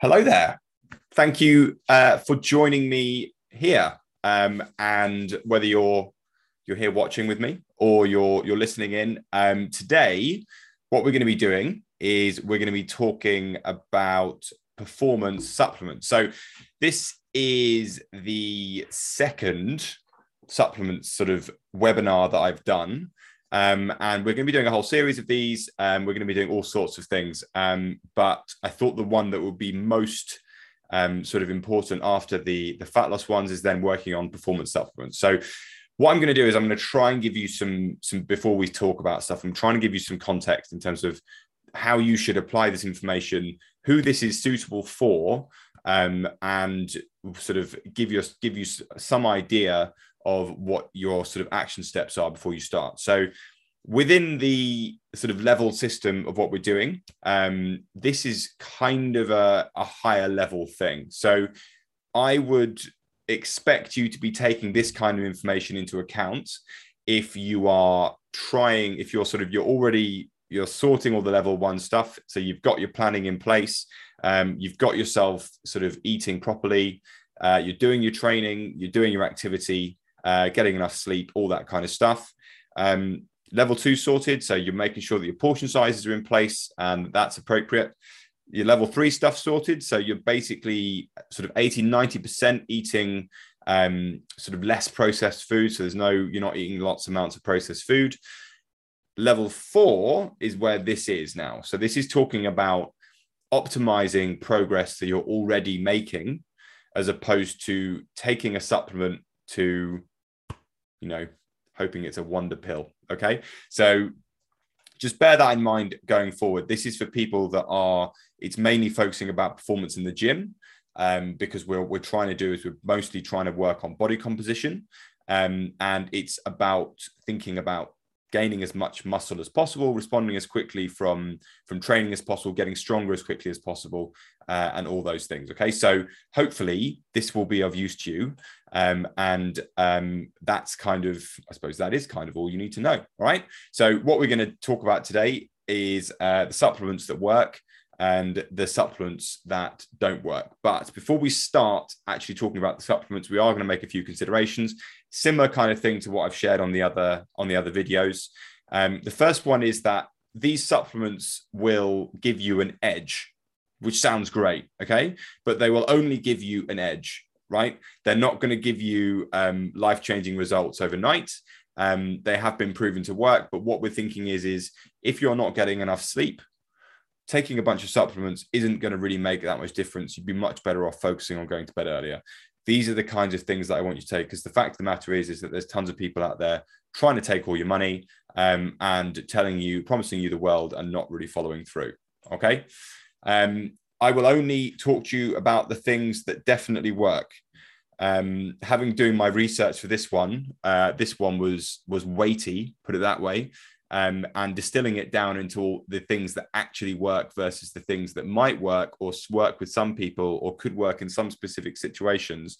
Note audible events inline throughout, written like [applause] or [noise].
Hello there. Thank you uh, for joining me here. Um, and whether you're you're here watching with me or you're you're listening in, um, today what we're going to be doing is we're going to be talking about performance supplements. So this is the second supplements sort of webinar that I've done. Um, and we're going to be doing a whole series of these. Um, we're going to be doing all sorts of things. Um, but I thought the one that would be most um, sort of important after the the fat loss ones is then working on performance supplements. So what I'm going to do is I'm going to try and give you some some before we talk about stuff. I'm trying to give you some context in terms of how you should apply this information, who this is suitable for, um, and sort of give you give you some idea of what your sort of action steps are before you start. So within the sort of level system of what we're doing, um, this is kind of a, a higher level thing. So I would expect you to be taking this kind of information into account if you are trying, if you're sort of, you're already, you're sorting all the level one stuff. So you've got your planning in place. Um, you've got yourself sort of eating properly. Uh, you're doing your training, you're doing your activity, uh, getting enough sleep, all that kind of stuff. Um, level two sorted, so you're making sure that your portion sizes are in place and that's appropriate. Your level three stuff sorted, so you're basically sort of 80, 90% eating um, sort of less processed food. So there's no, you're not eating lots amounts of processed food. Level four is where this is now. So this is talking about optimizing progress that you're already making as opposed to taking a supplement to you know, hoping it's a wonder pill. Okay. So just bear that in mind going forward. This is for people that are, it's mainly focusing about performance in the gym. Um, because we're, we're trying to do is we're mostly trying to work on body composition. Um, and it's about thinking about gaining as much muscle as possible, responding as quickly from from training as possible, getting stronger as quickly as possible, uh, and all those things. Okay, so hopefully this will be of use to you, um, and um, that's kind of, I suppose, that is kind of all you need to know. All right. So what we're going to talk about today is uh, the supplements that work and the supplements that don't work. But before we start actually talking about the supplements, we are going to make a few considerations. Similar kind of thing to what I've shared on the other on the other videos. Um, the first one is that these supplements will give you an edge, which sounds great, okay, but they will only give you an edge, right? They're not going to give you um, life changing results overnight. Um, they have been proven to work, but what we're thinking is, is if you're not getting enough sleep, taking a bunch of supplements isn't going to really make that much difference. You'd be much better off focusing on going to bed earlier. These are the kinds of things that I want you to take because the fact of the matter is, is that there's tons of people out there trying to take all your money um, and telling you, promising you the world and not really following through. Okay. Um, I will only talk to you about the things that definitely work. Um, having doing my research for this one, uh, this one was was weighty, put it that way um, and distilling it down into the things that actually work versus the things that might work or work with some people or could work in some specific situations.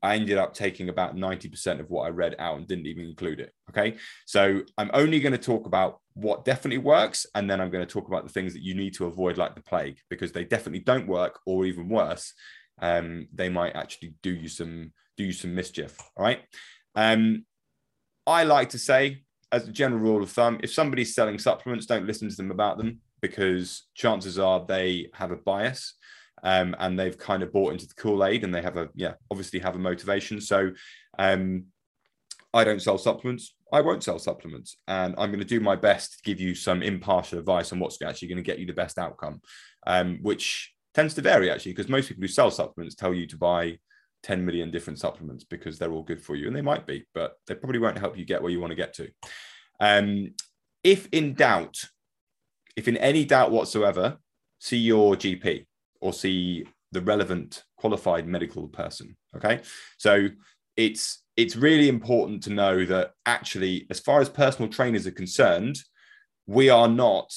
I ended up taking about 90% of what I read out and didn't even include it. Okay. So I'm only going to talk about what definitely works. And then I'm going to talk about the things that you need to avoid, like the plague, because they definitely don't work, or even worse, um, they might actually do you some do you some mischief. All right. Um, I like to say as a general rule of thumb, if somebody's selling supplements, don't listen to them about them because chances are they have a bias um, and they've kind of bought into the Kool Aid and they have a, yeah, obviously have a motivation. So um, I don't sell supplements. I won't sell supplements. And I'm going to do my best to give you some impartial advice on what's actually going to get you the best outcome, um, which tends to vary actually, because most people who sell supplements tell you to buy 10 million different supplements because they're all good for you. And they might be, but they probably won't help you get where you want to get to. Um, if in doubt, if in any doubt whatsoever, see your GP or see the relevant qualified medical person. Okay. So it's it's really important to know that actually, as far as personal trainers are concerned, we are not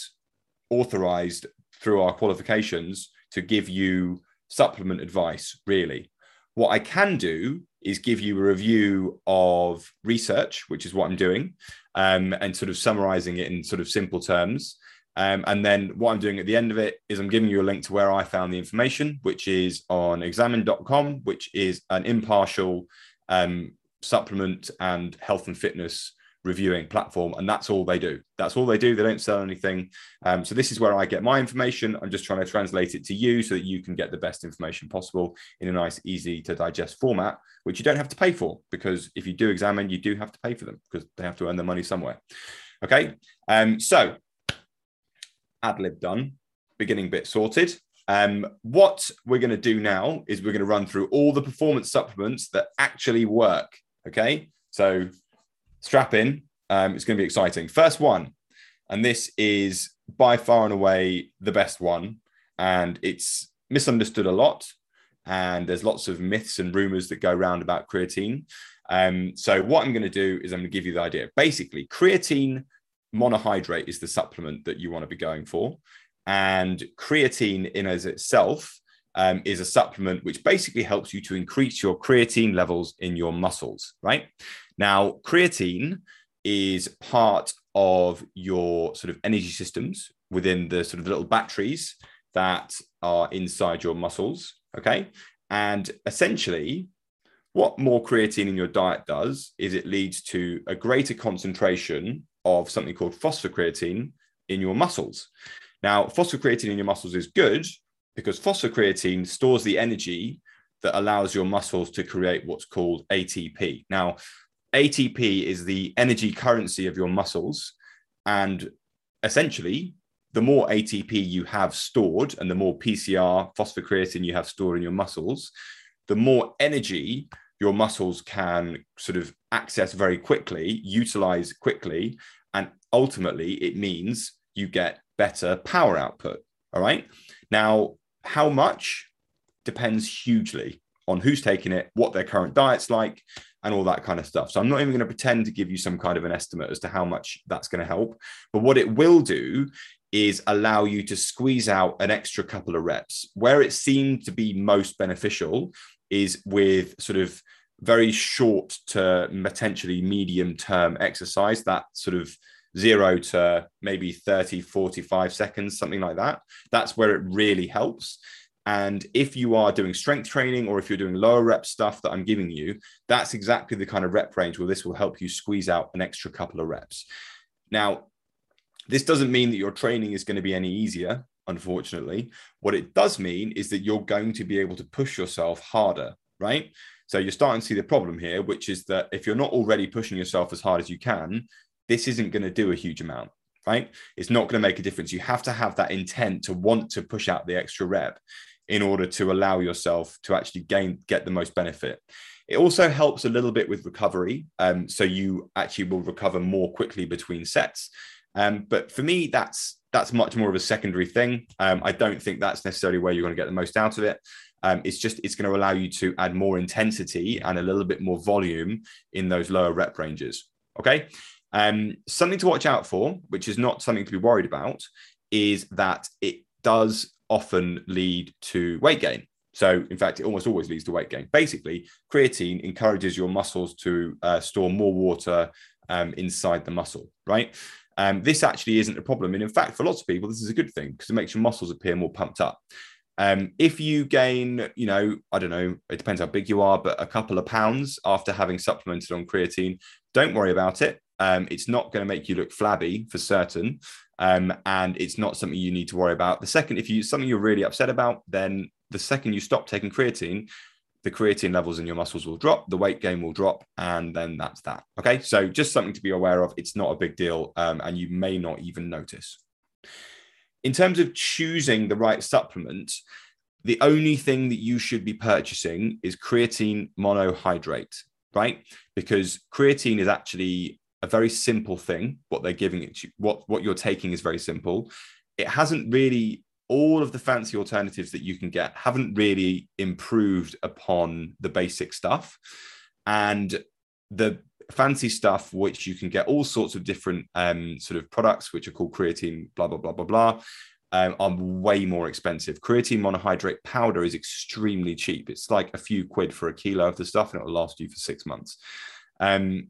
authorized through our qualifications to give you supplement advice, really. What I can do is give you a review of research, which is what I'm doing, um, and sort of summarizing it in sort of simple terms. Um, and then what I'm doing at the end of it is I'm giving you a link to where I found the information, which is on examine.com, which is an impartial um, supplement and health and fitness reviewing platform and that's all they do. That's all they do. They don't sell anything. Um, so this is where i get my information. I'm just trying to translate it to you so that you can get the best information possible in a nice easy to digest format which you don't have to pay for because if you do examine you do have to pay for them because they have to earn their money somewhere. Okay um, so ad lib done beginning bit sorted. Um, what we're going to do now is we're going to run through all the performance supplements that actually work okay? So strap in. Um, it's going to be exciting. First one, and this is by far and away the best one, and it's misunderstood a lot. And there's lots of myths and rumors that go around about creatine. Um, so what I'm going to do is I'm going to give you the idea. Basically, creatine monohydrate is the supplement that you want to be going for, and creatine in as itself um, is a supplement which basically helps you to increase your creatine levels in your muscles, right? Now, creatine is part of your sort of energy systems within the sort of little batteries that are inside your muscles, okay? And essentially, what more creatine in your diet does is it leads to a greater concentration of something called phosphocreatine in your muscles. Now, phosphocreatine in your muscles is good because phosphocreatine stores the energy that allows your muscles to create what's called ATP. Now, ATP is the energy currency of your muscles. And essentially, the more ATP you have stored and the more PCR, phosphocreatine you have stored in your muscles, the more energy your muscles can sort of access very quickly, utilize quickly. And ultimately, it means you get better power output. All right. Now, how much depends hugely on who's taking it, what their current diet's like, and all that kind of stuff. So I'm not even going to pretend to give you some kind of an estimate as to how much that's going to help. But what it will do is allow you to squeeze out an extra couple of reps. Where it seemed to be most beneficial is with sort of very short to potentially medium term exercise, that sort of zero to maybe 30, 45 seconds, something like that. That's where it really helps. And if you are doing strength training or if you're doing lower rep stuff that I'm giving you, that's exactly the kind of rep range where this will help you squeeze out an extra couple of reps. Now, this doesn't mean that your training is going to be any easier, unfortunately. What it does mean is that you're going to be able to push yourself harder, right? So you're starting to see the problem here, which is that if you're not already pushing yourself as hard as you can, this isn't going to do a huge amount right? It's not going to make a difference. You have to have that intent to want to push out the extra rep in order to allow yourself to actually gain get the most benefit. It also helps a little bit with recovery, um, so you actually will recover more quickly between sets. Um, but for me, that's that's much more of a secondary thing. Um, I don't think that's necessarily where you're going to get the most out of it. Um, it's just it's going to allow you to add more intensity and a little bit more volume in those lower rep ranges. Okay. Um, something to watch out for, which is not something to be worried about, is that it does often lead to weight gain. So, in fact, it almost always leads to weight gain. Basically, creatine encourages your muscles to uh, store more water um, inside the muscle, right? Um, this actually isn't a problem. And in fact, for lots of people, this is a good thing because it makes your muscles appear more pumped up. Um, if you gain, you know, I don't know, it depends how big you are, but a couple of pounds after having supplemented on creatine, don't worry about it. Um, it's not going to make you look flabby for certain. Um, and it's not something you need to worry about. The second, if you something you're really upset about, then the second you stop taking creatine, the creatine levels in your muscles will drop, the weight gain will drop, and then that's that. Okay, so just something to be aware of. It's not a big deal, um, and you may not even notice. In terms of choosing the right supplement, the only thing that you should be purchasing is creatine monohydrate, right? Because creatine is actually a very simple thing. What they're giving it, what what you're taking is very simple. It hasn't really all of the fancy alternatives that you can get haven't really improved upon the basic stuff, and the fancy stuff which you can get all sorts of different um, sort of products which are called creatine blah blah blah blah blah um, are way more expensive. Creatine monohydrate powder is extremely cheap. It's like a few quid for a kilo of the stuff, and it will last you for six months. Um,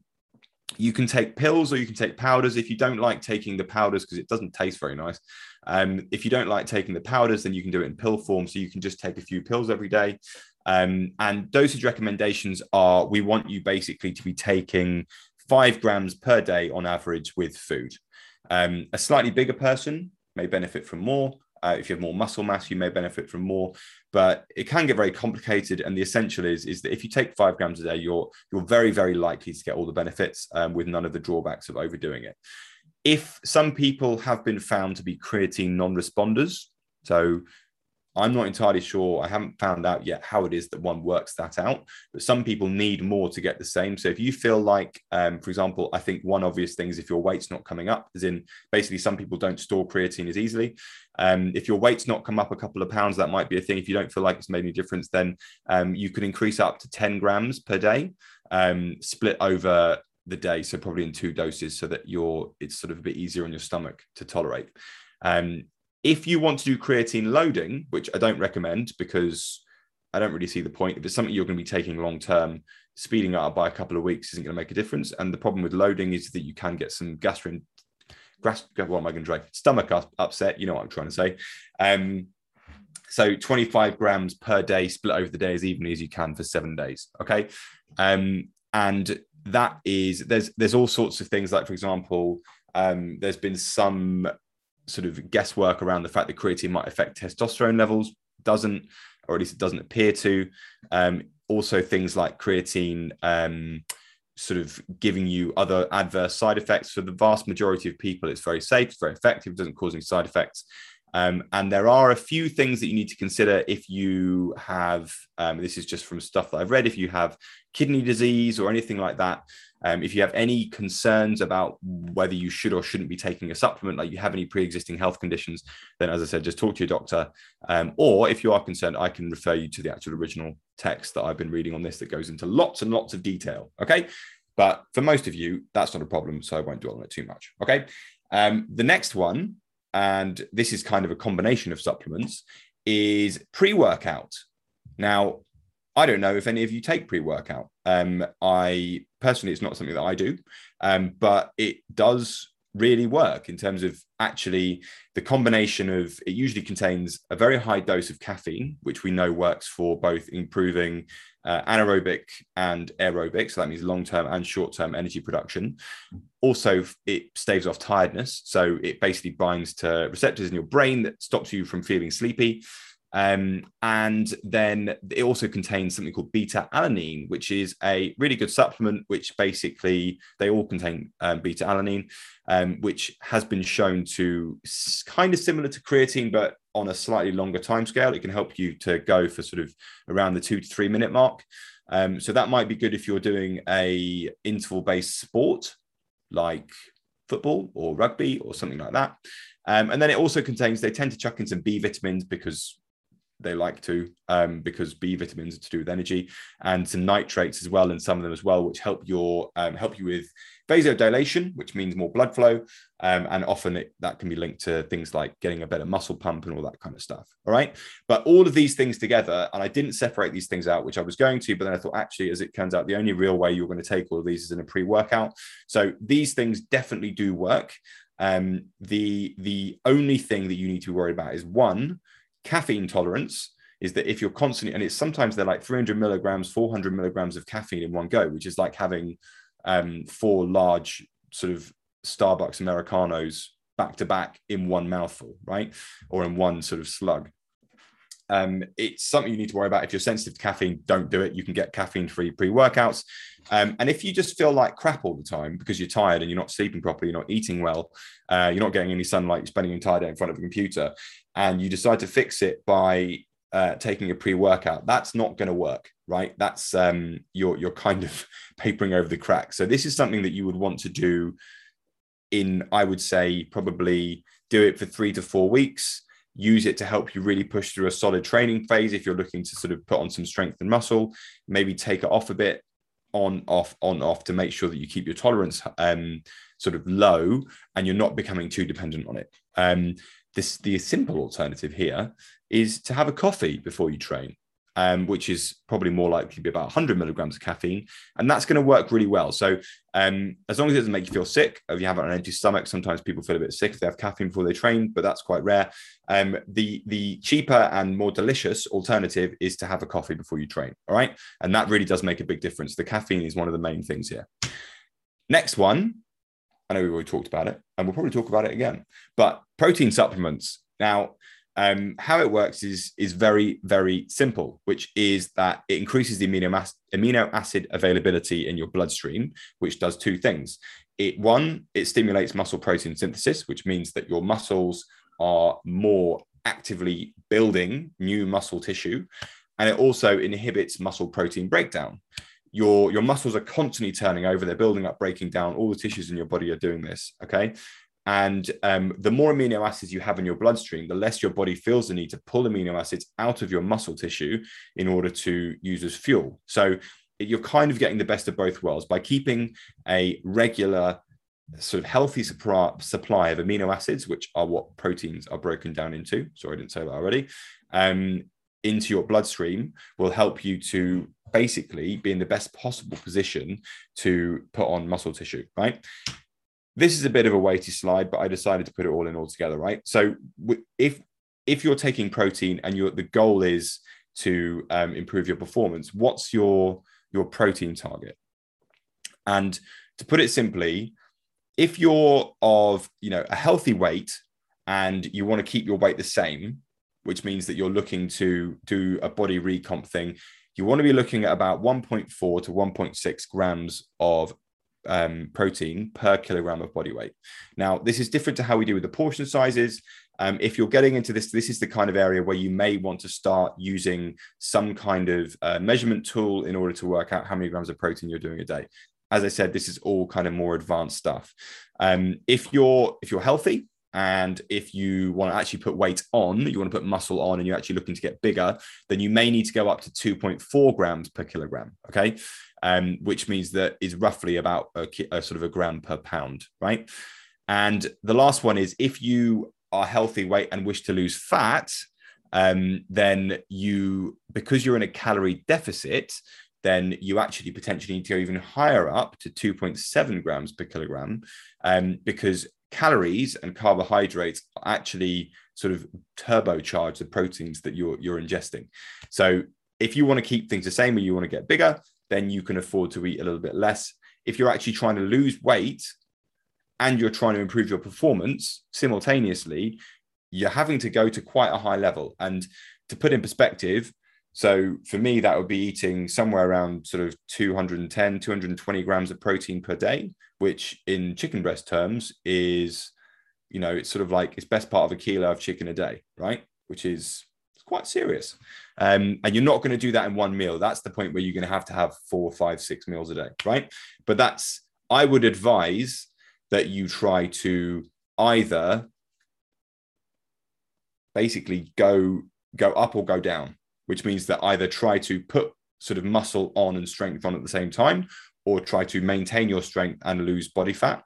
you can take pills or you can take powders. If you don't like taking the powders because it doesn't taste very nice, um, if you don't like taking the powders, then you can do it in pill form. So you can just take a few pills every day. Um, and dosage recommendations are we want you basically to be taking five grams per day on average with food. Um, a slightly bigger person may benefit from more. Uh, if you have more muscle mass, you may benefit from more, but it can get very complicated. And the essential is is that if you take five grams a day, you're you're very very likely to get all the benefits um, with none of the drawbacks of overdoing it. If some people have been found to be creatine non-responders, so I'm not entirely sure. I haven't found out yet how it is that one works that out, but some people need more to get the same. So if you feel like, um, for example, I think one obvious thing is if your weight's not coming up, as in basically some people don't store creatine as easily. Um, if your weight's not come up a couple of pounds, that might be a thing. If you don't feel like it's made any difference, then um, you could increase up to 10 grams per day, um, split over the day. So probably in two doses so that you're, it's sort of a bit easier on your stomach to tolerate. Um, if you want to do creatine loading, which I don't recommend because I don't really see the point. If it's something you're going to be taking long term, speeding up by a couple of weeks isn't going to make a difference. And the problem with loading is that you can get some gastrin, gas, what am I going to try? Stomach upset. You know what I'm trying to say. Um, so 25 grams per day, split over the day as evenly as you can for seven days. Okay. Um, and that is there's there's all sorts of things like, for example, um, there's been some sort of guesswork around the fact that creatine might affect testosterone levels doesn't or at least it doesn't appear to. Um, also things like creatine um, sort of giving you other adverse side effects. For the vast majority of people it's very safe it's very effective doesn't cause any side effects um, and there are a few things that you need to consider if you have um, this is just from stuff that i've read if you have kidney disease or anything like that um, if you have any concerns about whether you should or shouldn't be taking a supplement, like you have any pre-existing health conditions, then as I said, just talk to your doctor. Um, or if you are concerned, I can refer you to the actual original text that I've been reading on this that goes into lots and lots of detail. Okay. But for most of you, that's not a problem. So I won't dwell on it too much. Okay. Um, the next one, and this is kind of a combination of supplements, is pre workout. Now, I don't know if any of you take pre workout. Um, I personally, it's not something that I do, um, but it does really work in terms of actually the combination of it usually contains a very high dose of caffeine, which we know works for both improving uh, anaerobic and aerobic. So that means long term and short term energy production. Also, it staves off tiredness. So it basically binds to receptors in your brain that stops you from feeling sleepy. Um, and then it also contains something called beta alanine, which is a really good supplement, which basically they all contain um, beta alanine, um, which has been shown to kind of similar to creatine, but on a slightly longer time scale. It can help you to go for sort of around the two to three minute mark. Um, so that might be good if you're doing a interval based sport like football or rugby or something like that. Um, and then it also contains, they tend to chuck in some B vitamins because they like to um, because B vitamins are to do with energy and some nitrates as well and some of them as well, which help your um, help you with vasodilation, which means more blood flow. Um, and often it, that can be linked to things like getting a better muscle pump and all that kind of stuff. All right. But all of these things together, and I didn't separate these things out, which I was going to, but then I thought actually, as it turns out, the only real way you're going to take all of these is in a pre-workout. So these things definitely do work. Um, the the only thing that you need to be worried about is one, caffeine tolerance is that if you're constantly, and it's sometimes they're like 300 milligrams, 400 milligrams of caffeine in one go, which is like having um, four large sort of Starbucks Americanos back to back in one mouthful, right? Or in one sort of slug. Um, it's something you need to worry about. If you're sensitive to caffeine, don't do it. You can get caffeine free pre workouts. Um, and if you just feel like crap all the time because you're tired and you're not sleeping properly, you're not eating well, uh, you're not getting any sunlight, you're spending your entire day in front of a computer, and you decide to fix it by uh, taking a pre-workout, that's not going to work, right? That's um, you're you're kind of [laughs] papering over the cracks. So this is something that you would want to do in, I would say, probably do it for three to four weeks. Use it to help you really push through a solid training phase. If you're looking to sort of put on some strength and muscle, maybe take it off a bit, on off on off to make sure that you keep your tolerance um, sort of low and you're not becoming too dependent on it. Um, this the simple alternative here is to have a coffee before you train. Um, which is probably more likely to be about 100 milligrams of caffeine, and that's going to work really well. So, um, as long as it doesn't make you feel sick, if you have an empty stomach, sometimes people feel a bit sick if they have caffeine before they train, but that's quite rare. Um, the the cheaper and more delicious alternative is to have a coffee before you train. All right, and that really does make a big difference. The caffeine is one of the main things here. Next one, I know we've already talked about it, and we'll probably talk about it again. But protein supplements. Now, um, how it works is is very very simple, which is that it increases the amino, amino acid availability in your bloodstream, which does two things. It one, it stimulates muscle protein synthesis, which means that your muscles are more actively building new muscle tissue, and it also inhibits muscle protein breakdown. Your your muscles are constantly turning over; they're building up, breaking down. All the tissues in your body are doing this. Okay, and um, the more amino acids you have in your bloodstream, the less your body feels the need to pull amino acids out of your muscle tissue in order to use as fuel. So you're kind of getting the best of both worlds by keeping a regular, sort of healthy supply of amino acids, which are what proteins are broken down into. Sorry, I didn't say that already. Um, into your bloodstream will help you to basically be in the best possible position to put on muscle tissue, right? This is a bit of a weighty slide, but I decided to put it all in all together, right? So if if you're taking protein and your the goal is to um, improve your performance, what's your your protein target? And to put it simply, if you're of you know a healthy weight and you want to keep your weight the same, which means that you're looking to do a body recomp thing, you want to be looking at about 1.4 to 1.6 grams of um, protein per kilogram of body weight. Now, this is different to how we do with the portion sizes. Um, if you're getting into this, this is the kind of area where you may want to start using some kind of uh, measurement tool in order to work out how many grams of protein you're doing a day. As I said, this is all kind of more advanced stuff. Um, if you're if you're healthy, and if you want to actually put weight on, you want to put muscle on, and you're actually looking to get bigger, then you may need to go up to 2.4 grams per kilogram. Okay um, which means that is roughly about a, a sort of a gram per pound, right? And the last one is if you are healthy weight and wish to lose fat, um, then you, because you're in a calorie deficit, then you actually potentially need to go even higher up to 2.7 grams per kilogram um, because calories and carbohydrates actually sort of turbocharge the proteins that you're, you're ingesting. So if you want to keep things the same or you want to get bigger, then you can afford to eat a little bit less. If you're actually trying to lose weight and you're trying to improve your performance simultaneously, you're having to go to quite a high level. And to put in perspective, so for me, that would be eating somewhere around sort of 210, 220 grams of protein per day, which in chicken breast terms is, you know, it's sort of like it's best part of a kilo of chicken a day, right? Which is quite serious. Um, and you're not going to do that in one meal. That's the point where you're going to have to have four, five, six meals a day, right? But that's, I would advise that you try to either basically go go up or go down, which means that either try to put sort of muscle on and strength on at the same time, or try to maintain your strength and lose body fat.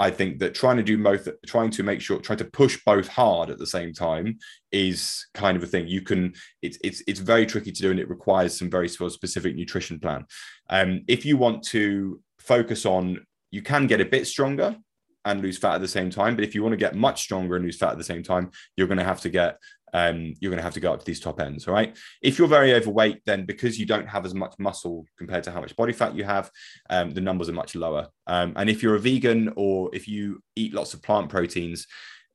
I think that trying to do both, trying to make sure, try to push both hard at the same time is kind of a thing. You can, it's it's it's very tricky to do, and it requires some very specific nutrition plan. Um, if you want to focus on, you can get a bit stronger and lose fat at the same time. But if you want to get much stronger and lose fat at the same time, you're going to have to get um, you're going to have to go up to these top ends. All right. If you're very overweight, then because you don't have as much muscle compared to how much body fat you have, um, the numbers are much lower. Um, and if you're a vegan or if you eat lots of plant proteins,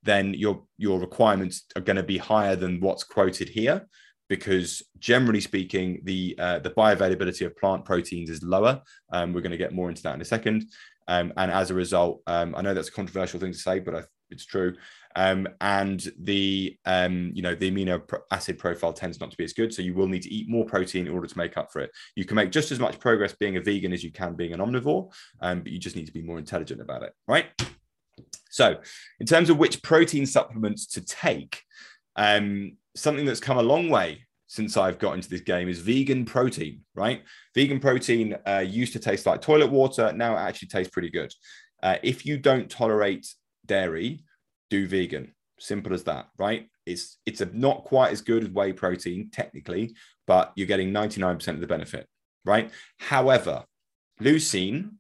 then your your requirements are going to be higher than what's quoted here because generally speaking, the uh, the bioavailability of plant proteins is lower. Um, we're going to get more into that in a second. Um, and as a result, um, I know that's a controversial thing to say, but I, it's true. Um, and the um, you know the amino acid profile tends not to be as good, so you will need to eat more protein in order to make up for it. You can make just as much progress being a vegan as you can being an omnivore, um, but you just need to be more intelligent about it, right? So, in terms of which protein supplements to take, um, something that's come a long way since I've got into this game is vegan protein, right? Vegan protein uh, used to taste like toilet water. Now it actually tastes pretty good. Uh, if you don't tolerate dairy, do vegan. Simple as that, right? It's it's a, not quite as good as whey protein technically, but you're getting 99% of the benefit, right? However, leucine,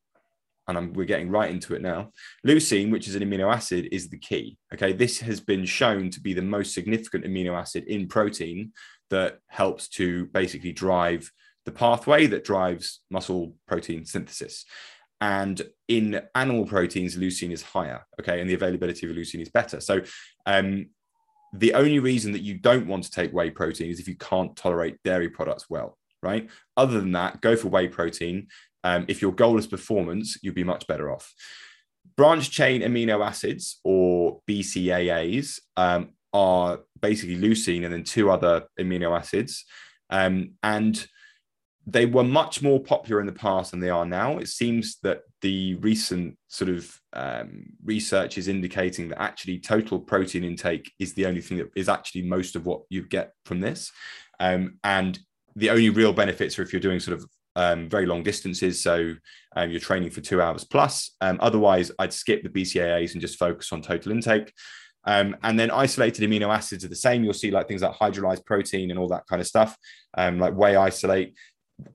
and I'm, we're getting right into it now. Leucine, which is an amino acid, is the key. Okay, this has been shown to be the most significant amino acid in protein that helps to basically drive the pathway that drives muscle protein synthesis. And in animal proteins, leucine is higher. Okay, and the availability of leucine is better. So, um, the only reason that you don't want to take whey protein is if you can't tolerate dairy products well, right? Other than that, go for whey protein. Um, if your goal is performance, you'll be much better off. Branch chain amino acids or BCAAs um, are basically leucine and then two other amino acids. Um, and they were much more popular in the past than they are now. It seems that the recent sort of um, research is indicating that actually total protein intake is the only thing that is actually most of what you get from this. Um, and the only real benefits are if you're doing sort of um, very long distances. So um, you're training for two hours plus. Um, otherwise, I'd skip the BCAAs and just focus on total intake. Um, and then isolated amino acids are the same. You'll see like things like hydrolyzed protein and all that kind of stuff, um, like whey isolate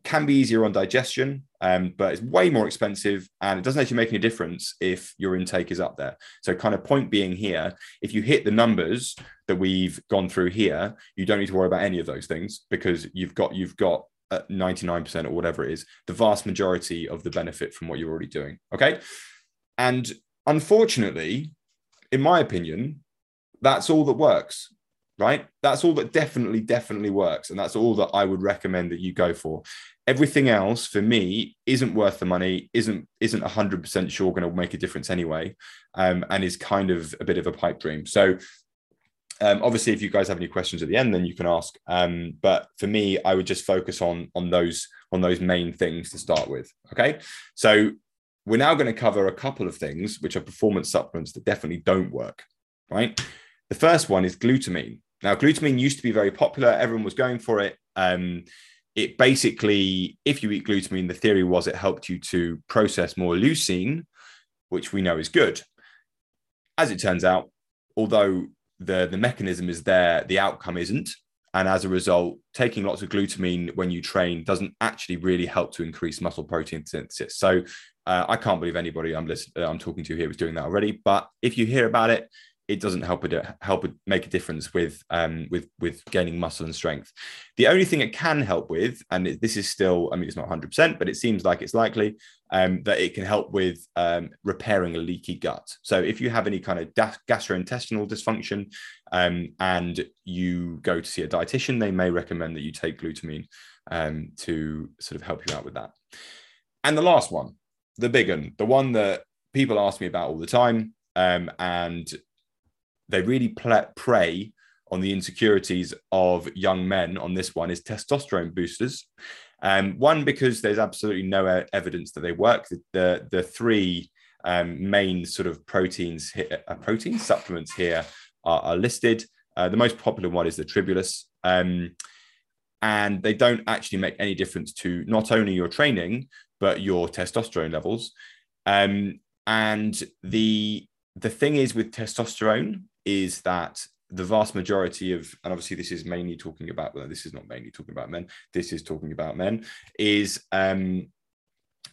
can be easier on digestion, um, but it's way more expensive and it doesn't actually make any difference if your intake is up there. So, kind of point being here, if you hit the numbers that we've gone through here, you don't need to worry about any of those things because you've got you've got 99% or whatever it is, the vast majority of the benefit from what you're already doing. Okay. And unfortunately, in my opinion, that's all that works right? That's all that definitely, definitely works. And that's all that I would recommend that you go for. Everything else for me isn't worth the money, isn't isn't 100% sure going to make a difference anyway, um, and is kind of a bit of a pipe dream. So um, obviously, if you guys have any questions at the end, then you can ask. Um, but for me, I would just focus on on those on those main things to start with. Okay, so we're now going to cover a couple of things which are performance supplements that definitely don't work. Right. The first one is glutamine. Now, glutamine used to be very popular. Everyone was going for it. Um, it basically, if you eat glutamine, the theory was it helped you to process more leucine, which we know is good. As it turns out, although the, the mechanism is there, the outcome isn't. And as a result, taking lots of glutamine when you train doesn't actually really help to increase muscle protein synthesis. So uh, I can't believe anybody I'm, listening, I'm talking to here is doing that already. But if you hear about it, it doesn't help it help it make a difference with um, with with gaining muscle and strength. The only thing it can help with, and this is still, I mean, it's not 100, percent but it seems like it's likely um, that it can help with um, repairing a leaky gut. So if you have any kind of gastrointestinal dysfunction um, and you go to see a dietitian, they may recommend that you take glutamine um, to sort of help you out with that. And the last one, the big one, the one that people ask me about all the time. Um, and they really prey on the insecurities of young men on this one is testosterone boosters. Um, one because there's absolutely no evidence that they work. The the, the three um, main sort of proteins uh, protein supplements here are, are listed. Uh, the most popular one is the tribulus, um, and they don't actually make any difference to not only your training but your testosterone levels. Um, and the the thing is with testosterone is that the vast majority of, and obviously this is mainly talking about, well, this is not mainly talking about men, this is talking about men, is um,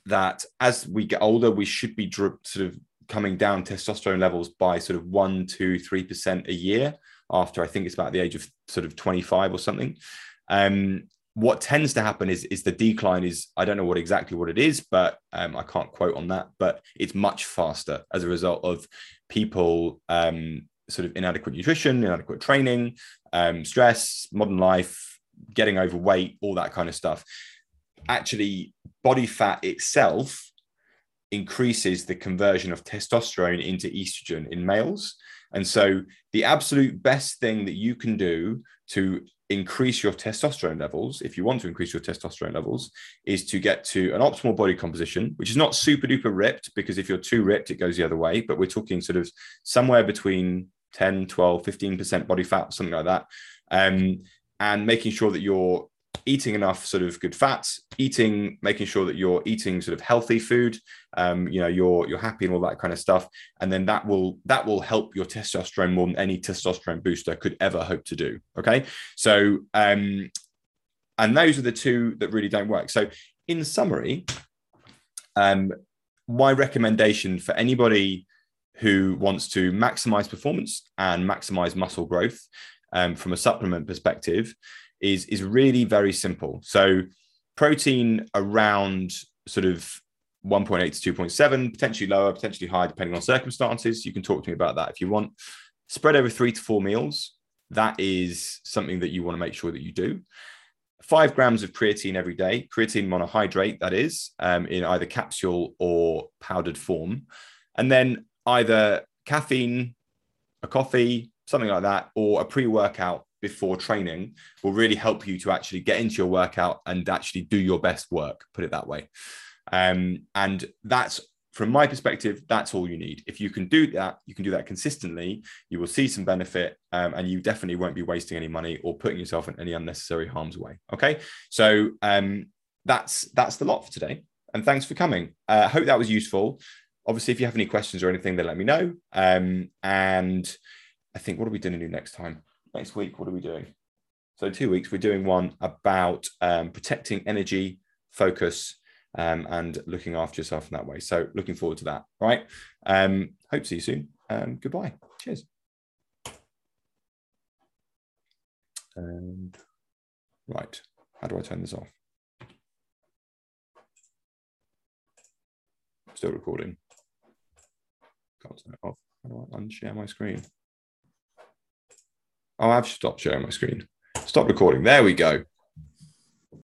that as we get older, we should be sort of coming down testosterone levels by sort of one, two, three percent a year after I think it's about the age of sort of 25 or something. Um, what tends to happen is is the decline is I don't know what exactly what it is, but um, I can't quote on that. But it's much faster as a result of people um, sort of inadequate nutrition, inadequate training, um, stress, modern life, getting overweight, all that kind of stuff. Actually, body fat itself increases the conversion of testosterone into estrogen in males. And so, the absolute best thing that you can do to increase your testosterone levels, if you want to increase your testosterone levels, is to get to an optimal body composition, which is not super duper ripped, because if you're too ripped, it goes the other way. But we're talking sort of somewhere between 10, 12, 15% body fat, something like that. Um, and making sure that you're eating enough sort of good fats, eating, making sure that you're eating sort of healthy food, um, you know, you're you're happy and all that kind of stuff, and then that will that will help your testosterone more than any testosterone booster could ever hope to do. Okay, so um, and those are the two that really don't work. So in summary, um, my recommendation for anybody who wants to maximize performance and maximize muscle growth um, from a supplement perspective is is really very simple. So protein around sort of 1.8 to 2.7, potentially lower, potentially higher, depending on circumstances. You can talk to me about that if you want. Spread over three to four meals. That is something that you want to make sure that you do. Five grams of creatine every day, creatine monohydrate, that is, um, in either capsule or powdered form. And then either caffeine, a coffee, something like that, or a pre workout before training will really help you to actually get into your workout and actually do your best work, put it that way. Um, and that's from my perspective, that's all you need. If you can do that, you can do that consistently, you will see some benefit um, and you definitely won't be wasting any money or putting yourself in any unnecessary harm's way. Okay. So um, that's that's the lot for today. And thanks for coming. I uh, hope that was useful. Obviously, if you have any questions or anything, then let me know. Um, and I think what are we going to do next time? next week, what are we doing? So, two weeks, we're doing one about um, protecting energy, focus, um, and looking after yourself in that way. So, looking forward to that. Right. Um, hope to see you soon. Um, goodbye. Cheers. And right, how do I turn this off? Still recording. Can't turn it off. How do I unshare my screen? Oh, I've stopped sharing my screen. Stop recording. There we go.